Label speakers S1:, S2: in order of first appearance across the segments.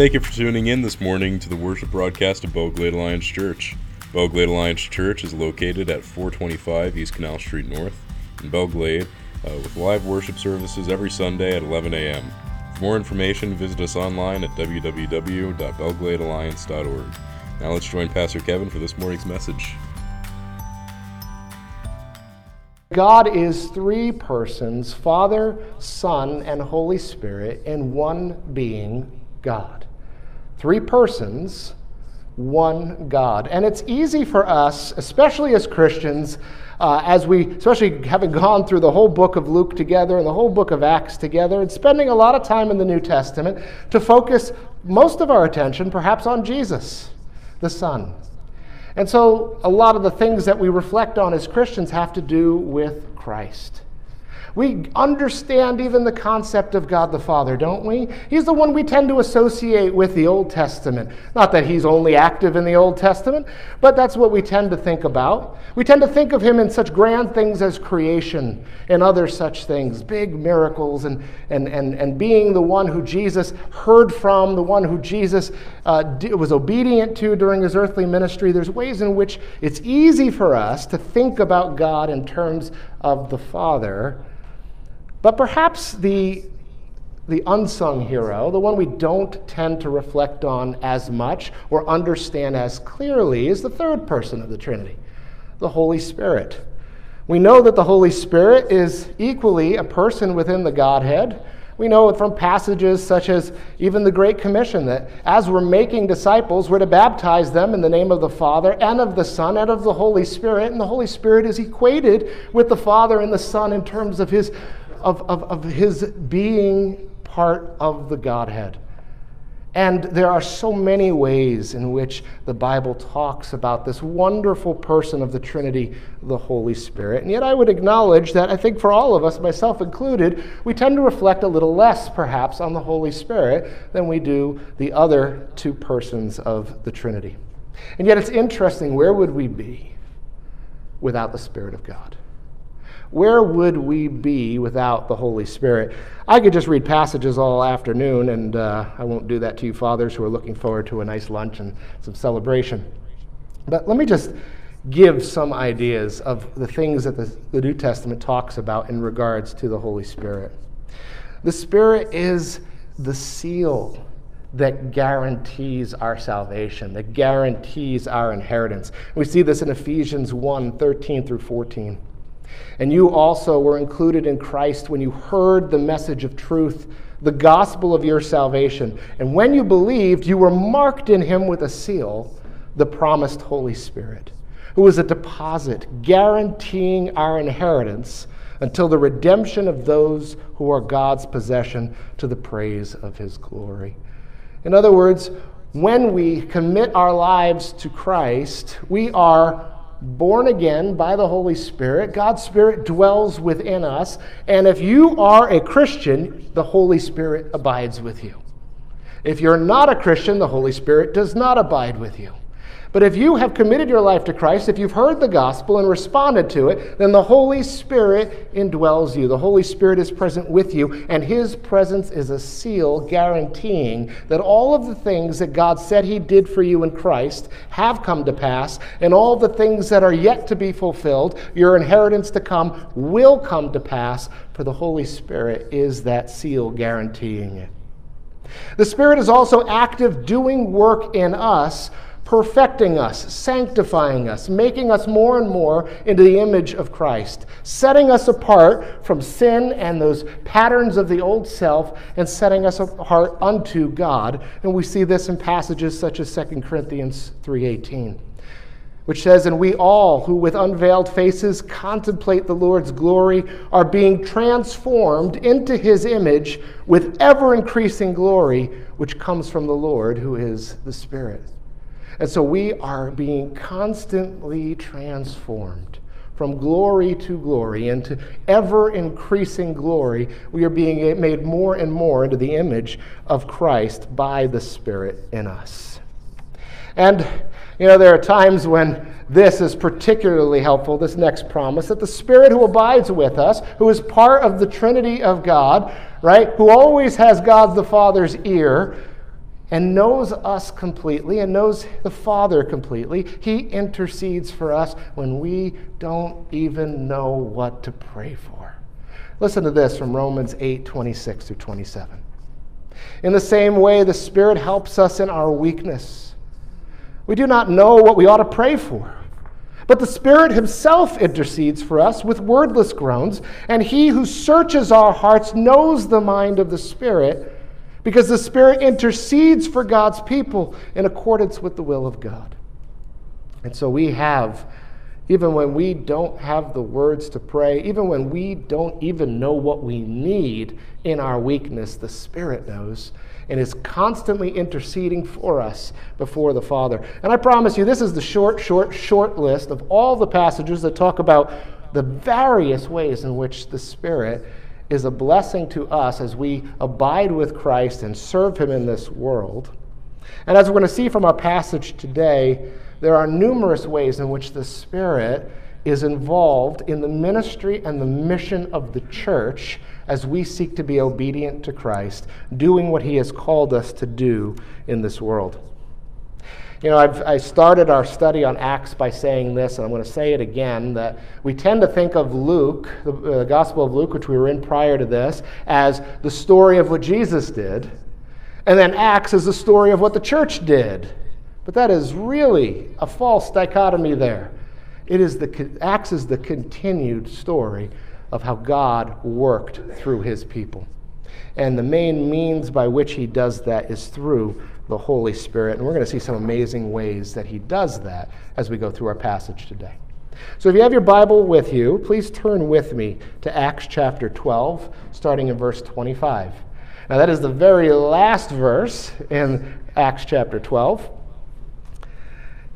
S1: Thank you for tuning in this morning to the worship broadcast of Belle Glade Alliance Church. Belle Glade Alliance Church is located at 425 East Canal Street North in Belle Glade uh, with live worship services every Sunday at 11 a.m. For more information, visit us online at www.belgladealliance.org. Now let's join Pastor Kevin for this morning's message.
S2: God is three persons Father, Son, and Holy Spirit in one being, God. Three persons, one God. And it's easy for us, especially as Christians, uh, as we, especially having gone through the whole book of Luke together and the whole book of Acts together, and spending a lot of time in the New Testament, to focus most of our attention perhaps on Jesus, the Son. And so a lot of the things that we reflect on as Christians have to do with Christ. We understand even the concept of God the Father, don't we? He's the one we tend to associate with the Old Testament. Not that he's only active in the Old Testament, but that's what we tend to think about. We tend to think of him in such grand things as creation and other such things, big miracles, and, and, and, and being the one who Jesus heard from, the one who Jesus uh, was obedient to during his earthly ministry. There's ways in which it's easy for us to think about God in terms of the Father. But perhaps the, the unsung hero, the one we don't tend to reflect on as much or understand as clearly, is the third person of the Trinity, the Holy Spirit. We know that the Holy Spirit is equally a person within the Godhead. We know from passages such as even the Great Commission that as we're making disciples, we're to baptize them in the name of the Father and of the Son and of the Holy Spirit. And the Holy Spirit is equated with the Father and the Son in terms of his of, of, of his being part of the Godhead. And there are so many ways in which the Bible talks about this wonderful person of the Trinity, the Holy Spirit. And yet, I would acknowledge that I think for all of us, myself included, we tend to reflect a little less, perhaps, on the Holy Spirit than we do the other two persons of the Trinity. And yet, it's interesting where would we be without the Spirit of God? Where would we be without the Holy Spirit? I could just read passages all afternoon, and uh, I won't do that to you fathers who are looking forward to a nice lunch and some celebration. But let me just give some ideas of the things that the, the New Testament talks about in regards to the Holy Spirit. The Spirit is the seal that guarantees our salvation, that guarantees our inheritance. We see this in Ephesians 1 13 through 14. And you also were included in Christ when you heard the message of truth, the gospel of your salvation. And when you believed, you were marked in him with a seal, the promised Holy Spirit, who is a deposit guaranteeing our inheritance until the redemption of those who are God's possession to the praise of his glory. In other words, when we commit our lives to Christ, we are born again by the Holy Spirit. God's Spirit dwells within us. And if you are a Christian, the Holy Spirit abides with you. If you're not a Christian, the Holy Spirit does not abide with you. But if you have committed your life to Christ, if you've heard the gospel and responded to it, then the Holy Spirit indwells you. The Holy Spirit is present with you, and His presence is a seal guaranteeing that all of the things that God said He did for you in Christ have come to pass, and all the things that are yet to be fulfilled, your inheritance to come, will come to pass, for the Holy Spirit is that seal guaranteeing it. The Spirit is also active doing work in us perfecting us, sanctifying us, making us more and more into the image of Christ, setting us apart from sin and those patterns of the old self, and setting us apart unto God. And we see this in passages such as 2 Corinthians 3:18 which says, And we all who with unveiled faces contemplate the Lord's glory are being transformed into his image with ever increasing glory, which comes from the Lord, who is the Spirit. And so we are being constantly transformed from glory to glory into ever increasing glory. We are being made more and more into the image of Christ by the Spirit in us. And, you know, there are times when this is particularly helpful, this next promise, that the Spirit who abides with us, who is part of the Trinity of God, right, who always has God the Father's ear, and knows us completely and knows the Father completely. He intercedes for us when we don't even know what to pray for. Listen to this from Romans 8 26 through 27. In the same way, the Spirit helps us in our weakness. We do not know what we ought to pray for. But the Spirit Himself intercedes for us with wordless groans, and He who searches our hearts knows the mind of the Spirit because the Spirit intercedes for God's people in accordance with the will of God. And so we have, even when we don't have the words to pray, even when we don't even know what we need in our weakness, the Spirit knows and is constantly interceding for us before the Father. And I promise you, this is the short, short, short list of all the passages that talk about the various ways in which the Spirit is a blessing to us as we abide with Christ and serve Him in this world. And as we're going to see from our passage today, there are numerous ways in which the Spirit is involved in the ministry and the mission of the church as we seek to be obedient to Christ, doing what He has called us to do in this world. You know, I've, I started our study on Acts by saying this, and I'm going to say it again that we tend to think of Luke, the, uh, the Gospel of Luke, which we were in prior to this, as the story of what Jesus did, and then Acts is the story of what the church did. But that is really a false dichotomy there. It is the, Acts is the continued story of how God worked through his people. And the main means by which he does that is through the Holy Spirit. And we're going to see some amazing ways that He does that as we go through our passage today. So if you have your Bible with you, please turn with me to Acts chapter 12, starting in verse 25. Now, that is the very last verse in Acts chapter 12.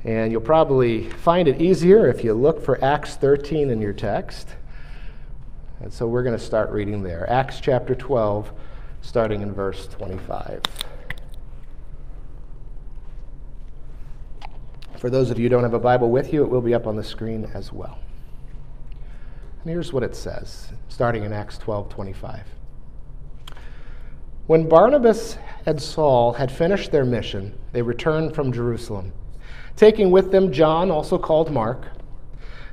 S2: And you'll probably find it easier if you look for Acts 13 in your text. And so we're going to start reading there. Acts chapter 12, starting in verse 25. For those of you who don't have a Bible with you, it will be up on the screen as well. And here's what it says, starting in Acts 12 25. When Barnabas and Saul had finished their mission, they returned from Jerusalem, taking with them John, also called Mark.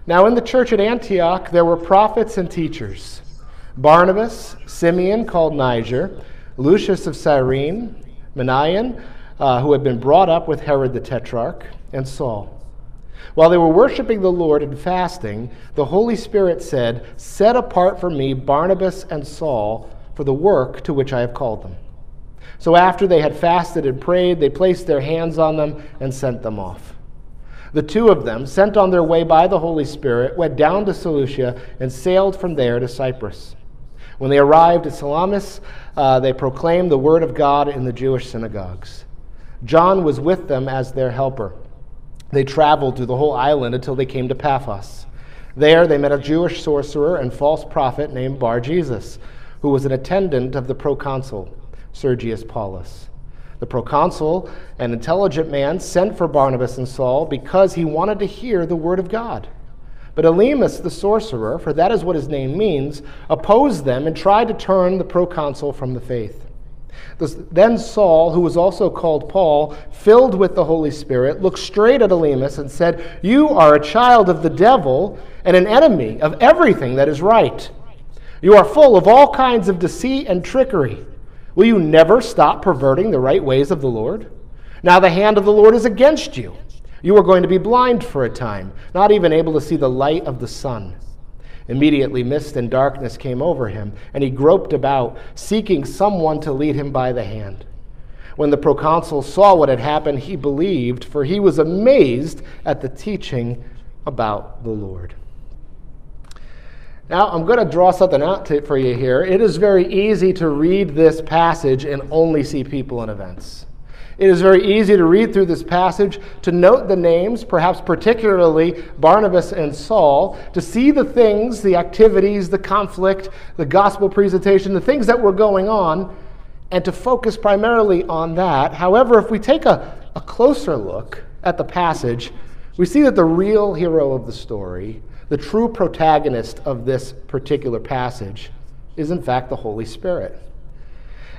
S2: Now, in the church at Antioch, there were prophets and teachers Barnabas, Simeon, called Niger, Lucius of Cyrene, Manaen, uh, who had been brought up with Herod the Tetrarch and Saul. While they were worshiping the Lord and fasting, the Holy Spirit said, Set apart for me Barnabas and Saul for the work to which I have called them. So after they had fasted and prayed, they placed their hands on them and sent them off. The two of them, sent on their way by the Holy Spirit, went down to Seleucia and sailed from there to Cyprus. When they arrived at Salamis, uh, they proclaimed the word of God in the Jewish synagogues. John was with them as their helper. They traveled through the whole island until they came to Paphos. There they met a Jewish sorcerer and false prophet named Bar Jesus, who was an attendant of the proconsul, Sergius Paulus. The proconsul, an intelligent man, sent for Barnabas and Saul because he wanted to hear the word of God. But Elymas the sorcerer, for that is what his name means, opposed them and tried to turn the proconsul from the faith. Then Saul, who was also called Paul, filled with the Holy Spirit, looked straight at Elymas and said, You are a child of the devil and an enemy of everything that is right. You are full of all kinds of deceit and trickery. Will you never stop perverting the right ways of the Lord? Now the hand of the Lord is against you. You are going to be blind for a time, not even able to see the light of the sun. Immediately, mist and darkness came over him, and he groped about, seeking someone to lead him by the hand. When the proconsul saw what had happened, he believed, for he was amazed at the teaching about the Lord. Now, I'm going to draw something out to, for you here. It is very easy to read this passage and only see people and events. It is very easy to read through this passage, to note the names, perhaps particularly Barnabas and Saul, to see the things, the activities, the conflict, the gospel presentation, the things that were going on, and to focus primarily on that. However, if we take a, a closer look at the passage, we see that the real hero of the story, the true protagonist of this particular passage, is in fact the Holy Spirit.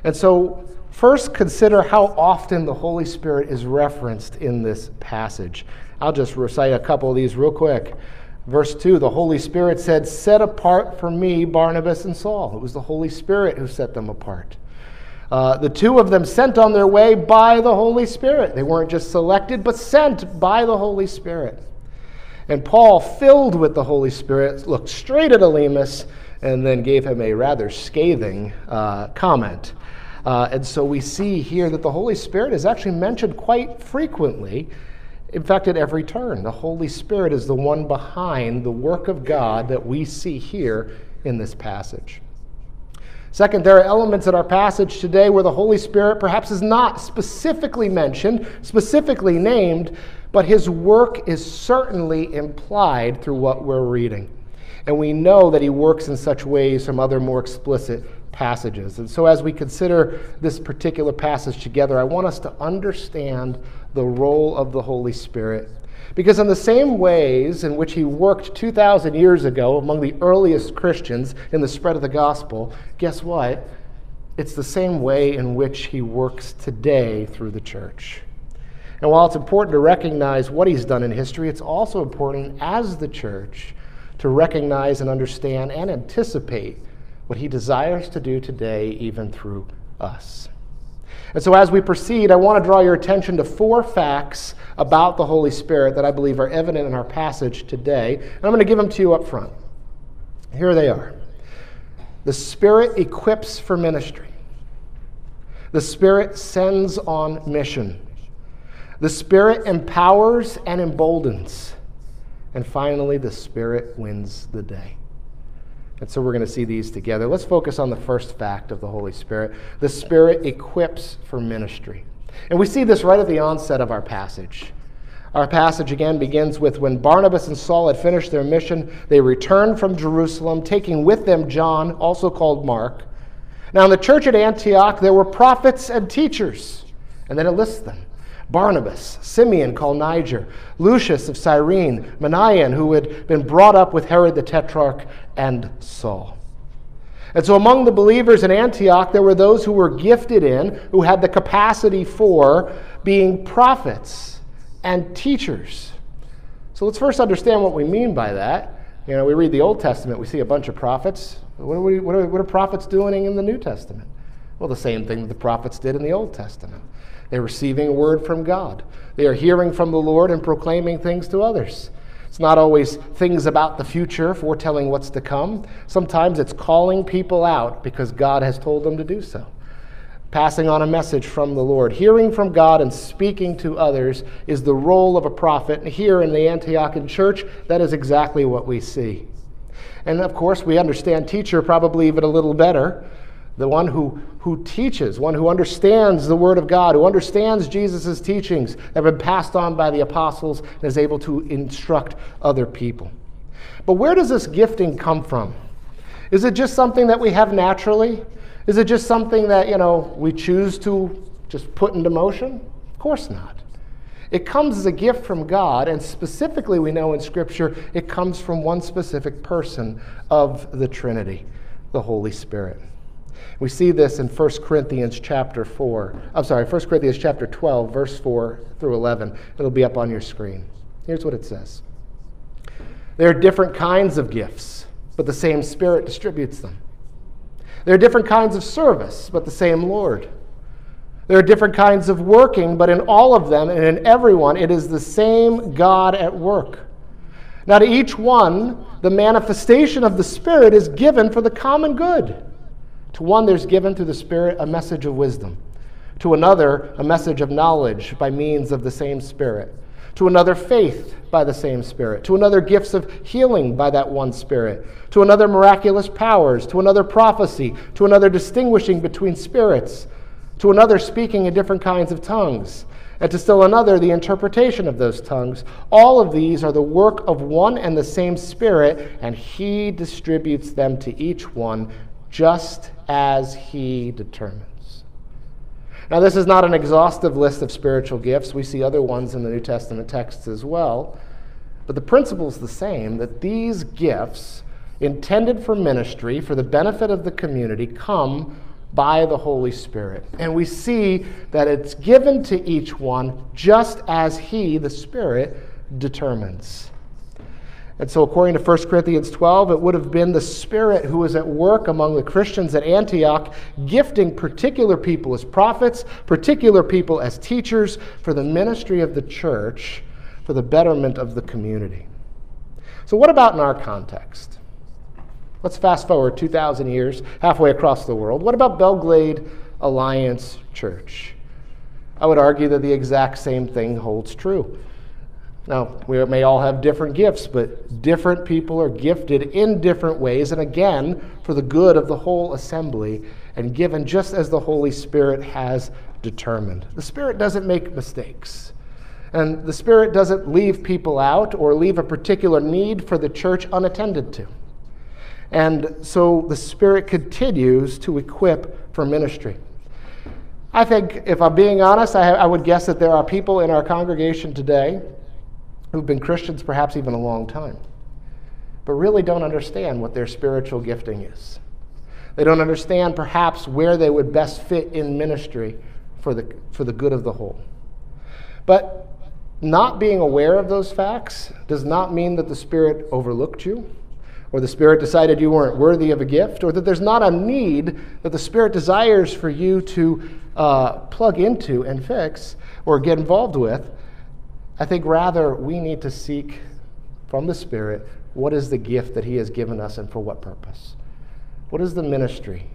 S2: And so First, consider how often the Holy Spirit is referenced in this passage. I'll just recite a couple of these real quick. Verse 2 the Holy Spirit said, Set apart for me Barnabas and Saul. It was the Holy Spirit who set them apart. Uh, the two of them sent on their way by the Holy Spirit. They weren't just selected, but sent by the Holy Spirit. And Paul, filled with the Holy Spirit, looked straight at Elymas and then gave him a rather scathing uh, comment. Uh, and so we see here that the Holy Spirit is actually mentioned quite frequently. In fact, at every turn, the Holy Spirit is the one behind the work of God that we see here in this passage. Second, there are elements in our passage today where the Holy Spirit perhaps is not specifically mentioned, specifically named, but his work is certainly implied through what we're reading. And we know that he works in such ways from other more explicit passages. And so, as we consider this particular passage together, I want us to understand the role of the Holy Spirit. Because, in the same ways in which he worked 2,000 years ago among the earliest Christians in the spread of the gospel, guess what? It's the same way in which he works today through the church. And while it's important to recognize what he's done in history, it's also important as the church to recognize and understand and anticipate what he desires to do today, even through us. And so, as we proceed, I want to draw your attention to four facts about the Holy Spirit that I believe are evident in our passage today. And I'm going to give them to you up front. Here they are The Spirit equips for ministry, the Spirit sends on mission, the Spirit empowers and emboldens, and finally, the Spirit wins the day. And so we're going to see these together. Let's focus on the first fact of the Holy Spirit. The Spirit equips for ministry. And we see this right at the onset of our passage. Our passage again begins with when Barnabas and Saul had finished their mission, they returned from Jerusalem, taking with them John, also called Mark. Now, in the church at Antioch, there were prophets and teachers. And then it lists them Barnabas, Simeon called Niger, Lucius of Cyrene, Manaen, who had been brought up with Herod the Tetrarch, and Saul. And so among the believers in Antioch, there were those who were gifted in, who had the capacity for being prophets and teachers. So let's first understand what we mean by that. You know, we read the Old Testament, we see a bunch of prophets. What are, we, what are, what are prophets doing in the New Testament? Well, the same thing that the prophets did in the Old Testament. They're receiving a word from God. They are hearing from the Lord and proclaiming things to others. It's not always things about the future, foretelling what's to come. Sometimes it's calling people out because God has told them to do so. Passing on a message from the Lord. Hearing from God and speaking to others is the role of a prophet. And here in the Antiochian church, that is exactly what we see. And of course, we understand teacher probably even a little better the one who, who teaches, one who understands the Word of God, who understands Jesus' teachings that have been passed on by the apostles and is able to instruct other people. But where does this gifting come from? Is it just something that we have naturally? Is it just something that, you know, we choose to just put into motion? Of course not. It comes as a gift from God, and specifically, we know in Scripture, it comes from one specific person of the Trinity, the Holy Spirit. We see this in 1 Corinthians chapter 4. I'm sorry, 1 Corinthians chapter 12, verse 4 through 11. It'll be up on your screen. Here's what it says There are different kinds of gifts, but the same Spirit distributes them. There are different kinds of service, but the same Lord. There are different kinds of working, but in all of them and in everyone, it is the same God at work. Now, to each one, the manifestation of the Spirit is given for the common good. To one, there's given through the Spirit a message of wisdom. To another, a message of knowledge by means of the same Spirit. To another, faith by the same Spirit. To another, gifts of healing by that one Spirit. To another, miraculous powers. To another, prophecy. To another, distinguishing between spirits. To another, speaking in different kinds of tongues. And to still another, the interpretation of those tongues. All of these are the work of one and the same Spirit, and He distributes them to each one just as he determines. Now, this is not an exhaustive list of spiritual gifts. We see other ones in the New Testament texts as well. But the principle is the same that these gifts, intended for ministry, for the benefit of the community, come by the Holy Spirit. And we see that it's given to each one just as He, the Spirit, determines. And so, according to 1 Corinthians 12, it would have been the Spirit who was at work among the Christians at Antioch, gifting particular people as prophets, particular people as teachers for the ministry of the church, for the betterment of the community. So, what about in our context? Let's fast forward 2,000 years, halfway across the world. What about Belle Glade Alliance Church? I would argue that the exact same thing holds true. Now, we may all have different gifts, but different people are gifted in different ways, and again, for the good of the whole assembly, and given just as the Holy Spirit has determined. The Spirit doesn't make mistakes. And the Spirit doesn't leave people out or leave a particular need for the church unattended to. And so the Spirit continues to equip for ministry. I think, if I'm being honest, I, I would guess that there are people in our congregation today who've been Christians perhaps even a long time, but really don't understand what their spiritual gifting is. They don't understand perhaps where they would best fit in ministry for the, for the good of the whole. But not being aware of those facts does not mean that the Spirit overlooked you or the Spirit decided you weren't worthy of a gift, or that there's not a need that the Spirit desires for you to uh, plug into and fix or get involved with. I think rather we need to seek from the Spirit what is the gift that He has given us and for what purpose. What is the ministry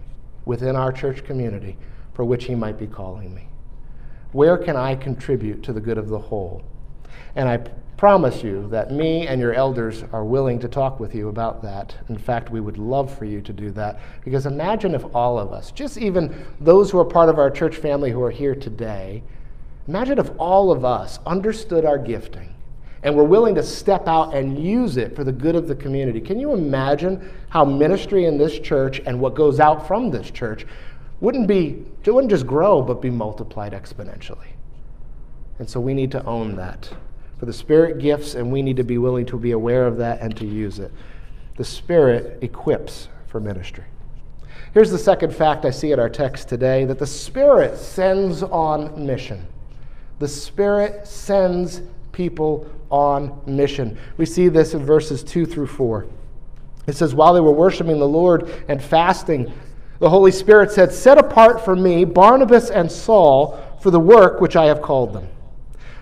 S2: within our church community for which He might be calling me? Where can I contribute to the good of the whole? And I promise you that me and your elders are willing to talk with you about that. In fact, we would love for you to do that. Because imagine if all of us, just even those who are part of our church family who are here today, imagine if all of us understood our gifting and were willing to step out and use it for the good of the community. Can you imagine how ministry in this church and what goes out from this church wouldn't be, it wouldn't just grow, but be multiplied exponentially? And so we need to own that for the Spirit gifts, and we need to be willing to be aware of that and to use it. The Spirit equips for ministry. Here's the second fact I see in our text today that the Spirit sends on mission. The Spirit sends people on mission. We see this in verses 2 through 4. It says, While they were worshiping the Lord and fasting, the Holy Spirit said, Set apart for me Barnabas and Saul for the work which I have called them.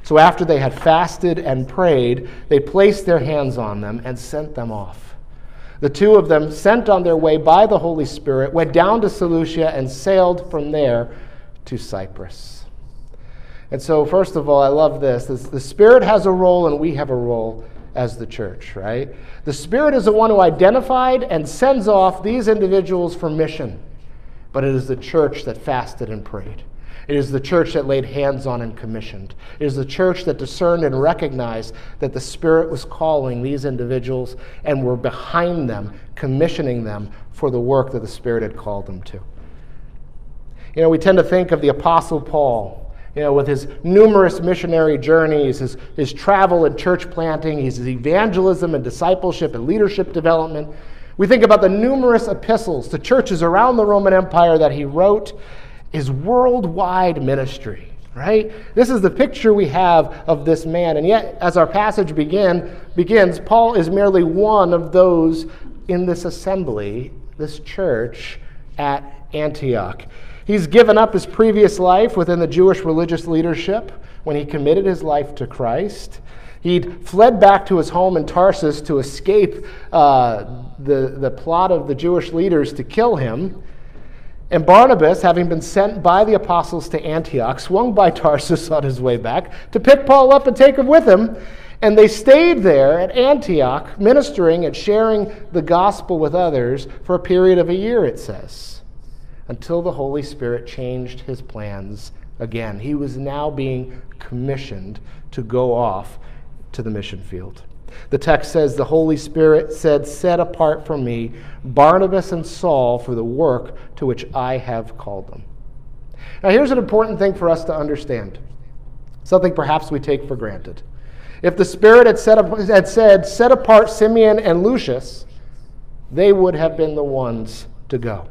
S2: So after they had fasted and prayed, they placed their hands on them and sent them off. The two of them, sent on their way by the Holy Spirit, went down to Seleucia and sailed from there to Cyprus. And so, first of all, I love this. The Spirit has a role, and we have a role as the church, right? The Spirit is the one who identified and sends off these individuals for mission, but it is the church that fasted and prayed. It is the church that laid hands on and commissioned. It is the church that discerned and recognized that the Spirit was calling these individuals and were behind them, commissioning them for the work that the Spirit had called them to. You know, we tend to think of the Apostle Paul, you know, with his numerous missionary journeys, his, his travel and church planting, his evangelism and discipleship and leadership development. We think about the numerous epistles to churches around the Roman Empire that he wrote is worldwide ministry, right? This is the picture we have of this man. And yet, as our passage begin, begins, Paul is merely one of those in this assembly, this church at Antioch. He's given up his previous life within the Jewish religious leadership when he committed his life to Christ. He'd fled back to his home in Tarsus to escape uh, the, the plot of the Jewish leaders to kill him. And Barnabas, having been sent by the apostles to Antioch, swung by Tarsus on his way back to pick Paul up and take him with him. And they stayed there at Antioch, ministering and sharing the gospel with others for a period of a year, it says, until the Holy Spirit changed his plans again. He was now being commissioned to go off to the mission field. The text says, The Holy Spirit said, Set apart for me Barnabas and Saul for the work to which I have called them. Now, here's an important thing for us to understand something perhaps we take for granted. If the Spirit had, set up, had said, Set apart Simeon and Lucius, they would have been the ones to go.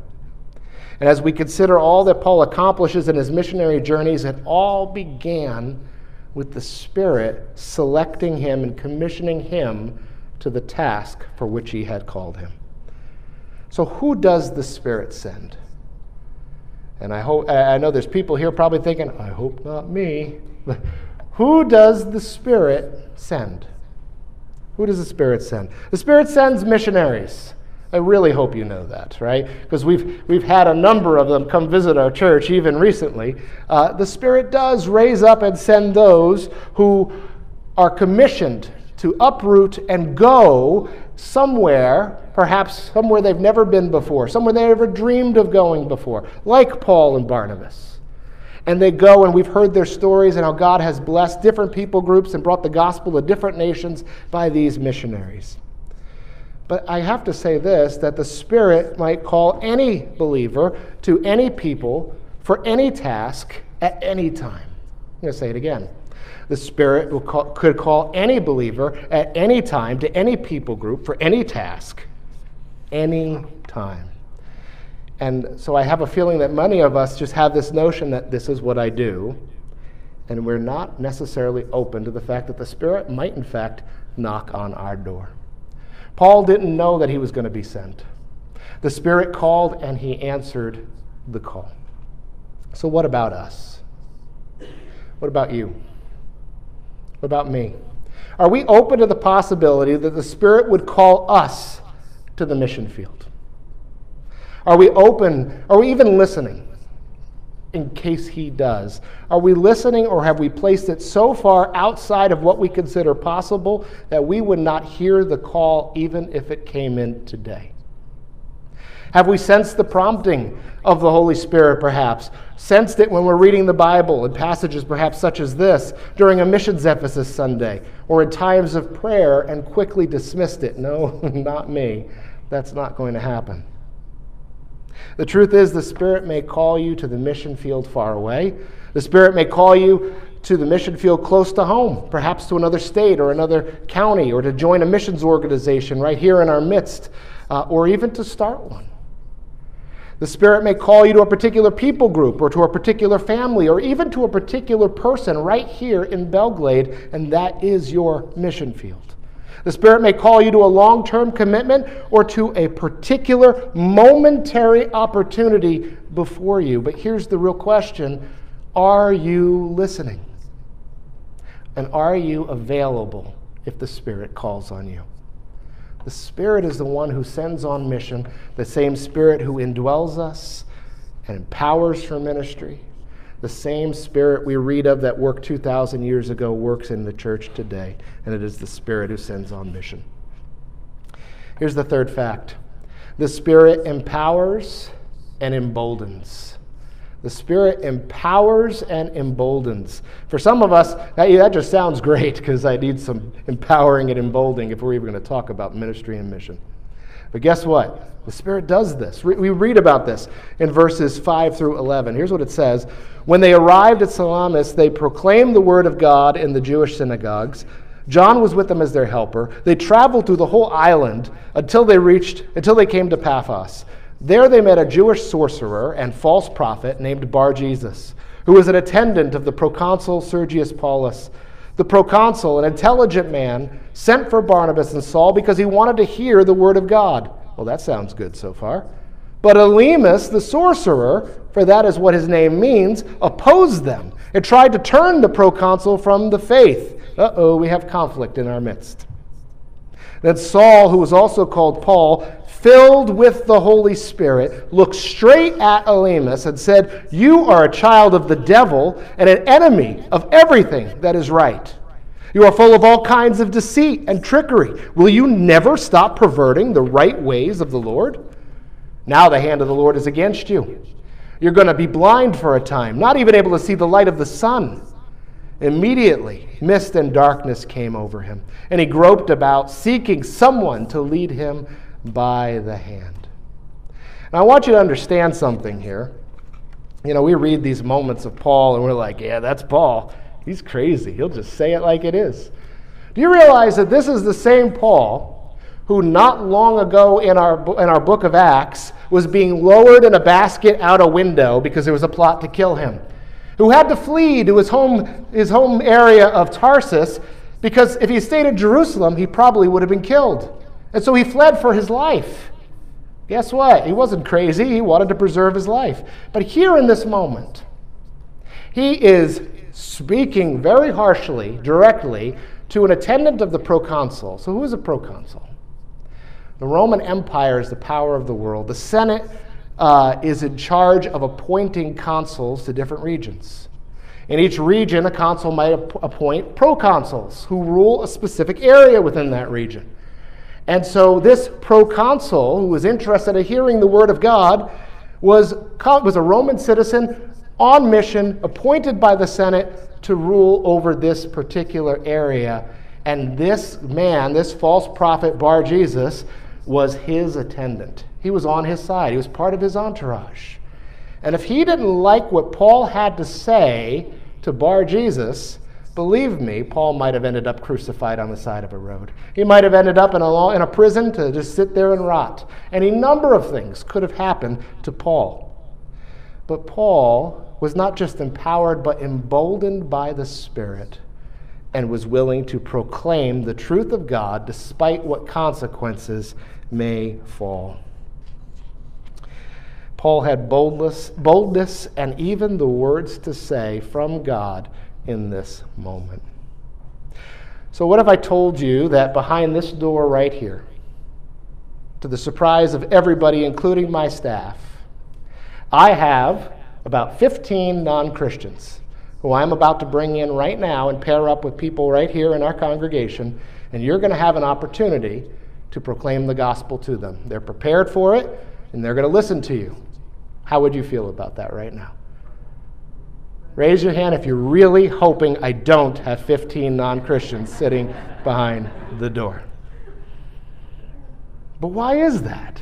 S2: And as we consider all that Paul accomplishes in his missionary journeys, it all began with the Spirit selecting him and commissioning him to the task for which he had called him. So, who does the Spirit send? And I, hope, I know there's people here probably thinking, I hope not me. who does the Spirit send? Who does the Spirit send? The Spirit sends missionaries. I really hope you know that, right? Because we've, we've had a number of them come visit our church even recently. Uh, the Spirit does raise up and send those who are commissioned to uproot and go somewhere, perhaps somewhere they've never been before, somewhere they never dreamed of going before, like Paul and Barnabas. And they go, and we've heard their stories and how God has blessed different people groups and brought the gospel to different nations by these missionaries. But I have to say this that the Spirit might call any believer to any people for any task at any time. I'm going to say it again. The Spirit call, could call any believer at any time to any people group for any task, any time. And so I have a feeling that many of us just have this notion that this is what I do, and we're not necessarily open to the fact that the Spirit might, in fact, knock on our door. Paul didn't know that he was going to be sent. The Spirit called and he answered the call. So, what about us? What about you? What about me? Are we open to the possibility that the Spirit would call us to the mission field? Are we open? Are we even listening? In case he does? Are we listening or have we placed it so far outside of what we consider possible that we would not hear the call even if it came in today? Have we sensed the prompting of the Holy Spirit, perhaps? Sensed it when we're reading the Bible in passages perhaps such as this during a missions emphasis Sunday or in times of prayer and quickly dismissed it? No, not me. That's not going to happen. The truth is, the Spirit may call you to the mission field far away. The Spirit may call you to the mission field close to home, perhaps to another state or another county, or to join a missions organization right here in our midst, uh, or even to start one. The Spirit may call you to a particular people group, or to a particular family, or even to a particular person right here in Belle Glade, and that is your mission field. The Spirit may call you to a long term commitment or to a particular momentary opportunity before you. But here's the real question Are you listening? And are you available if the Spirit calls on you? The Spirit is the one who sends on mission, the same Spirit who indwells us and empowers for ministry, the same Spirit we read of that worked 2,000 years ago works in the church today, and it is the Spirit who sends on mission. Here's the third fact the Spirit empowers and emboldens. The Spirit empowers and emboldens. For some of us, that, that just sounds great because I need some empowering and emboldening if we're even going to talk about ministry and mission. But guess what? The Spirit does this. We read about this in verses 5 through 11. Here's what it says When they arrived at Salamis, they proclaimed the word of God in the Jewish synagogues. John was with them as their helper. They traveled through the whole island until they reached until they came to Paphos. There they met a Jewish sorcerer and false prophet named Bar Jesus, who was an attendant of the proconsul Sergius Paulus. The proconsul, an intelligent man, sent for Barnabas and Saul because he wanted to hear the word of God. Well, that sounds good so far. But Elymas, the sorcerer, for that is what his name means, opposed them and tried to turn the proconsul from the faith. Uh oh, we have conflict in our midst. Then Saul, who was also called Paul, filled with the Holy Spirit, looked straight at Elymas and said, You are a child of the devil and an enemy of everything that is right. You are full of all kinds of deceit and trickery. Will you never stop perverting the right ways of the Lord? Now the hand of the Lord is against you. You're going to be blind for a time, not even able to see the light of the sun. Immediately, mist and darkness came over him, and he groped about, seeking someone to lead him by the hand. Now, I want you to understand something here. You know, we read these moments of Paul, and we're like, yeah, that's Paul. He's crazy. He'll just say it like it is. Do you realize that this is the same Paul who, not long ago in our, in our book of Acts, was being lowered in a basket out a window because there was a plot to kill him, who had to flee to his home, his home area of Tarsus because if he stayed in Jerusalem, he probably would have been killed. And so he fled for his life. Guess what? He wasn't crazy, he wanted to preserve his life. But here in this moment, he is speaking very harshly, directly, to an attendant of the proconsul. So, who is a proconsul? The Roman Empire is the power of the world. The Senate uh, is in charge of appointing consuls to different regions. In each region, a consul might appoint proconsuls who rule a specific area within that region. And so, this proconsul, who was interested in hearing the word of God, was, was a Roman citizen on mission, appointed by the Senate to rule over this particular area. And this man, this false prophet Bar Jesus, was his attendant. He was on his side, he was part of his entourage. And if he didn't like what Paul had to say to Bar Jesus, believe me, Paul might have ended up crucified on the side of a road. He might have ended up in a, law, in a prison to just sit there and rot. Any number of things could have happened to Paul. But Paul was not just empowered, but emboldened by the Spirit and was willing to proclaim the truth of God despite what consequences may fall. Paul had boldness, boldness and even the words to say from God in this moment. So, what if I told you that behind this door right here, to the surprise of everybody, including my staff, I have about 15 non Christians who I'm about to bring in right now and pair up with people right here in our congregation, and you're going to have an opportunity to proclaim the gospel to them. They're prepared for it, and they're going to listen to you. How would you feel about that right now? Raise your hand if you're really hoping I don't have 15 non Christians sitting behind the door. But why is that?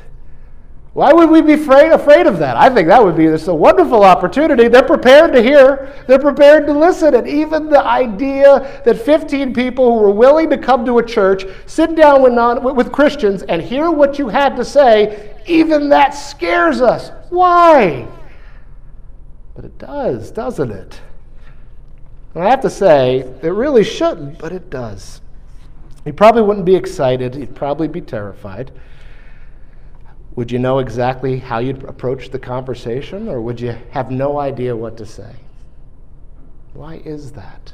S2: Why would we be afraid, afraid of that? I think that would be this a wonderful opportunity. They're prepared to hear, they're prepared to listen. And even the idea that 15 people who were willing to come to a church, sit down with, non, with Christians, and hear what you had to say, even that scares us. Why? But it does, doesn't it? And I have to say, it really shouldn't, but it does. You probably wouldn't be excited, you'd probably be terrified. Would you know exactly how you'd approach the conversation, or would you have no idea what to say? Why is that?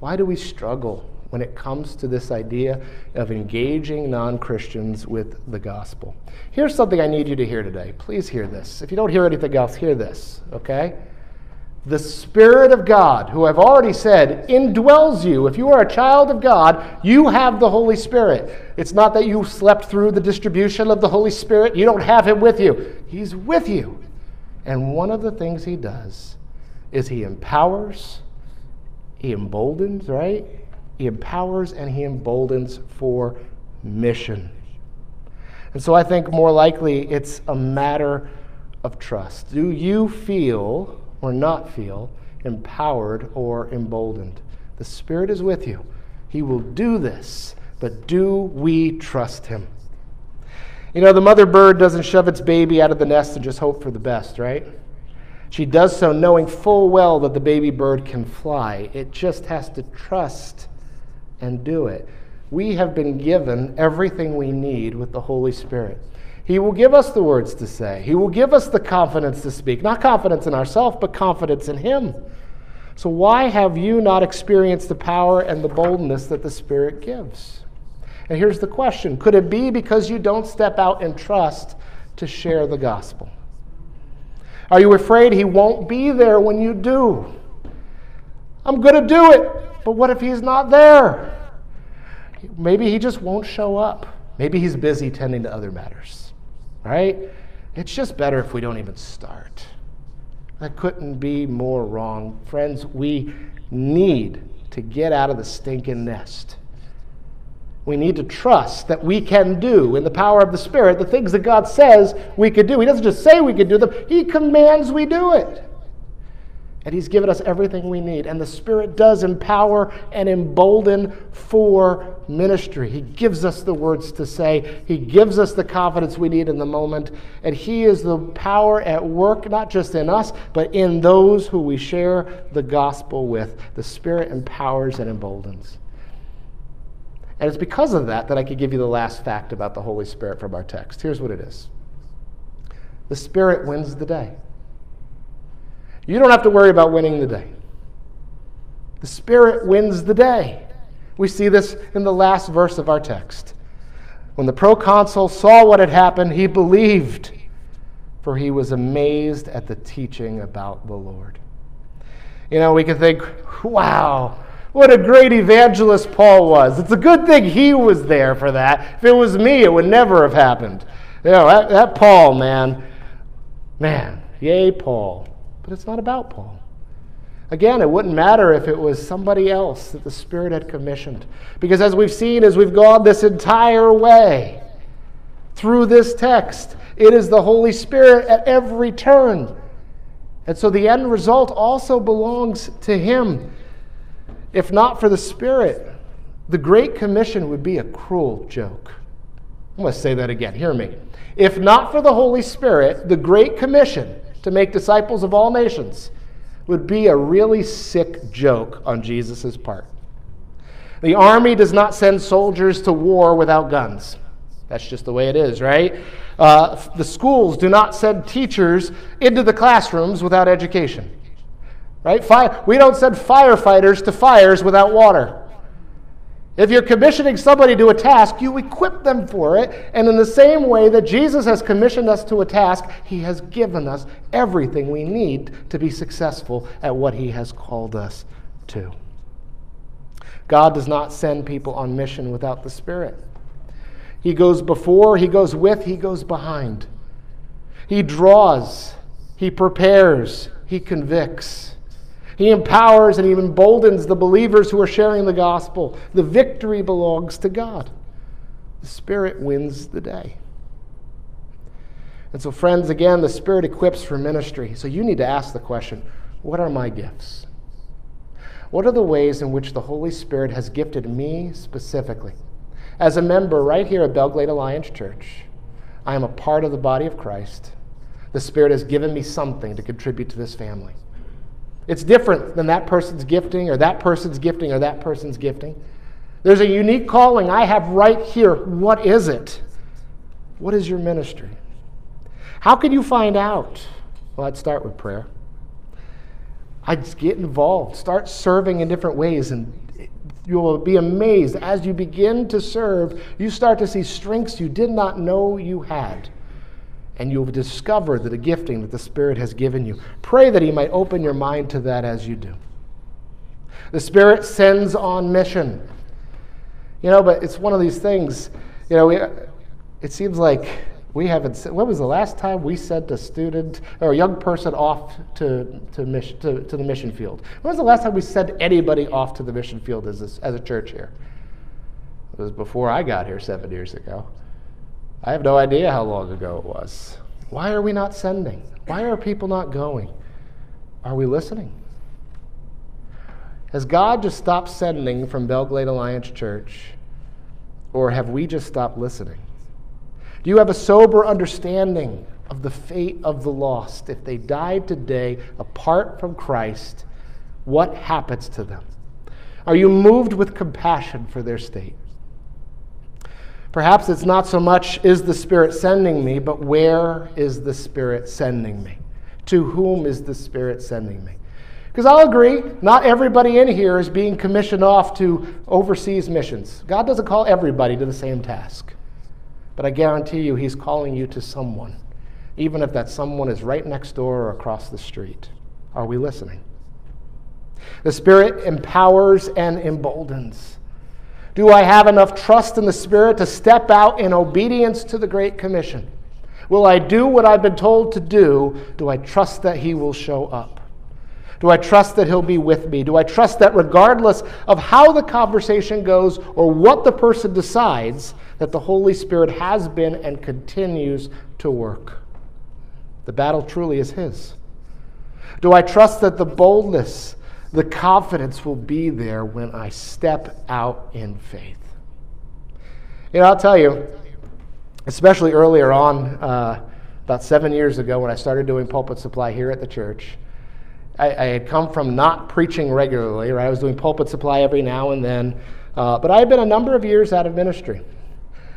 S2: Why do we struggle when it comes to this idea of engaging non Christians with the gospel? Here's something I need you to hear today. Please hear this. If you don't hear anything else, hear this, okay? The Spirit of God, who I've already said indwells you. If you are a child of God, you have the Holy Spirit. It's not that you slept through the distribution of the Holy Spirit, you don't have Him with you. He's with you. And one of the things He does is He empowers, He emboldens, right? He empowers and He emboldens for mission. And so I think more likely it's a matter of trust. Do you feel or not feel empowered or emboldened. The Spirit is with you. He will do this, but do we trust Him? You know, the mother bird doesn't shove its baby out of the nest and just hope for the best, right? She does so knowing full well that the baby bird can fly. It just has to trust and do it. We have been given everything we need with the Holy Spirit. He will give us the words to say. He will give us the confidence to speak. Not confidence in ourselves, but confidence in Him. So, why have you not experienced the power and the boldness that the Spirit gives? And here's the question Could it be because you don't step out in trust to share the gospel? Are you afraid He won't be there when you do? I'm going to do it, but what if He's not there? Maybe He just won't show up. Maybe He's busy tending to other matters right? It's just better if we don't even start. That couldn't be more wrong. Friends, we need to get out of the stinking nest. We need to trust that we can do in the power of the Spirit the things that God says we could do. He doesn't just say we could do them, He commands we do it. And He's given us everything we need. And the Spirit does empower and embolden for ministry. He gives us the words to say, He gives us the confidence we need in the moment. And He is the power at work, not just in us, but in those who we share the gospel with. The Spirit empowers and emboldens. And it's because of that that I could give you the last fact about the Holy Spirit from our text. Here's what it is the Spirit wins the day. You don't have to worry about winning the day. The Spirit wins the day. We see this in the last verse of our text. When the proconsul saw what had happened, he believed, for he was amazed at the teaching about the Lord. You know, we can think, wow, what a great evangelist Paul was. It's a good thing he was there for that. If it was me, it would never have happened. You know, that, that Paul, man, man, yay, Paul. But it's not about Paul. Again, it wouldn't matter if it was somebody else that the Spirit had commissioned. Because as we've seen, as we've gone this entire way through this text, it is the Holy Spirit at every turn. And so the end result also belongs to Him. If not for the Spirit, the Great Commission would be a cruel joke. I'm going to say that again. Hear me. If not for the Holy Spirit, the Great Commission to make disciples of all nations would be a really sick joke on Jesus' part. The army does not send soldiers to war without guns. That's just the way it is, right? Uh, the schools do not send teachers into the classrooms without education, right? Fire, we don't send firefighters to fires without water. If you're commissioning somebody to a task, you equip them for it. And in the same way that Jesus has commissioned us to a task, he has given us everything we need to be successful at what he has called us to. God does not send people on mission without the Spirit. He goes before, he goes with, he goes behind. He draws, he prepares, he convicts. He empowers and he emboldens the believers who are sharing the gospel. The victory belongs to God. The Spirit wins the day. And so, friends, again, the Spirit equips for ministry. So you need to ask the question what are my gifts? What are the ways in which the Holy Spirit has gifted me specifically? As a member right here at Belgrade Alliance Church, I am a part of the body of Christ. The Spirit has given me something to contribute to this family. It's different than that person's gifting or that person's gifting or that person's gifting. There's a unique calling I have right here. What is it? What is your ministry? How can you find out? Well, I'd start with prayer. I'd get involved, start serving in different ways, and you will be amazed as you begin to serve, you start to see strengths you did not know you had and you'll discover that the gifting that the Spirit has given you. Pray that He might open your mind to that as you do. The Spirit sends on mission. You know, but it's one of these things, you know, we, it seems like we haven't, when was the last time we sent a student or a young person off to, to, mission, to, to the mission field? When was the last time we sent anybody off to the mission field as a, as a church here? It was before I got here seven years ago. I have no idea how long ago it was. Why are we not sending? Why are people not going? Are we listening? Has God just stopped sending from Belle Glade Alliance Church, or have we just stopped listening? Do you have a sober understanding of the fate of the lost? If they died today apart from Christ, what happens to them? Are you moved with compassion for their state? Perhaps it's not so much, is the Spirit sending me, but where is the Spirit sending me? To whom is the Spirit sending me? Because I'll agree, not everybody in here is being commissioned off to overseas missions. God doesn't call everybody to the same task. But I guarantee you, He's calling you to someone, even if that someone is right next door or across the street. Are we listening? The Spirit empowers and emboldens. Do I have enough trust in the Spirit to step out in obedience to the Great Commission? Will I do what I've been told to do? Do I trust that He will show up? Do I trust that He'll be with me? Do I trust that regardless of how the conversation goes or what the person decides, that the Holy Spirit has been and continues to work? The battle truly is His. Do I trust that the boldness, the confidence will be there when I step out in faith? You know, I'll tell you, especially earlier on, uh, about seven years ago when I started doing pulpit supply here at the church, I, I, had come from not preaching regularly, right? I was doing pulpit supply every now and then, uh, but I had been a number of years out of ministry.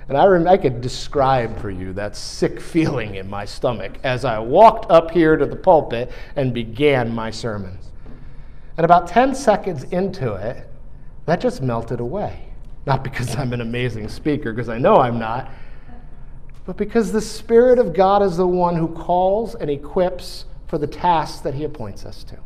S2: And I, rem- I could describe for you that sick feeling in my stomach as I walked up here to the pulpit and began my sermon. And about 10 seconds into it, that just melted away. Not because I'm an amazing speaker, because I know I'm not, but because the Spirit of God is the one who calls and equips for the tasks that He appoints us to.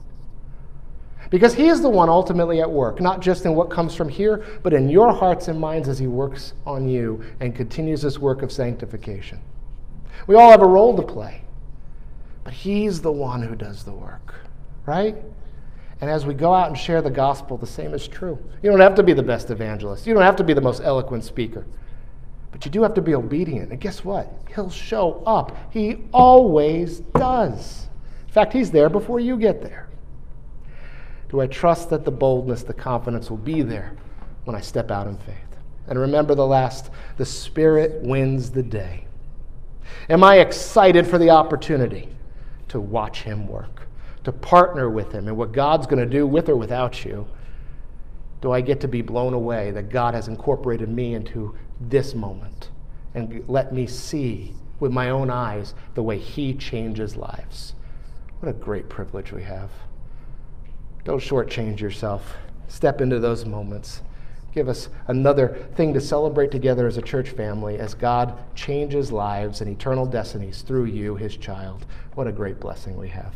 S2: Because He is the one ultimately at work, not just in what comes from here, but in your hearts and minds as He works on you and continues this work of sanctification. We all have a role to play, but He's the one who does the work, right? And as we go out and share the gospel, the same is true. You don't have to be the best evangelist, you don't have to be the most eloquent speaker. But you do have to be obedient. And guess what? He'll show up. He always does. In fact, He's there before you get there. Do I trust that the boldness, the confidence will be there when I step out in faith? And remember the last the Spirit wins the day. Am I excited for the opportunity to watch Him work, to partner with Him and what God's going to do with or without you? Do I get to be blown away that God has incorporated me into this moment and let me see with my own eyes the way He changes lives? What a great privilege we have. Don't shortchange yourself. Step into those moments. Give us another thing to celebrate together as a church family as God changes lives and eternal destinies through you, his child. What a great blessing we have.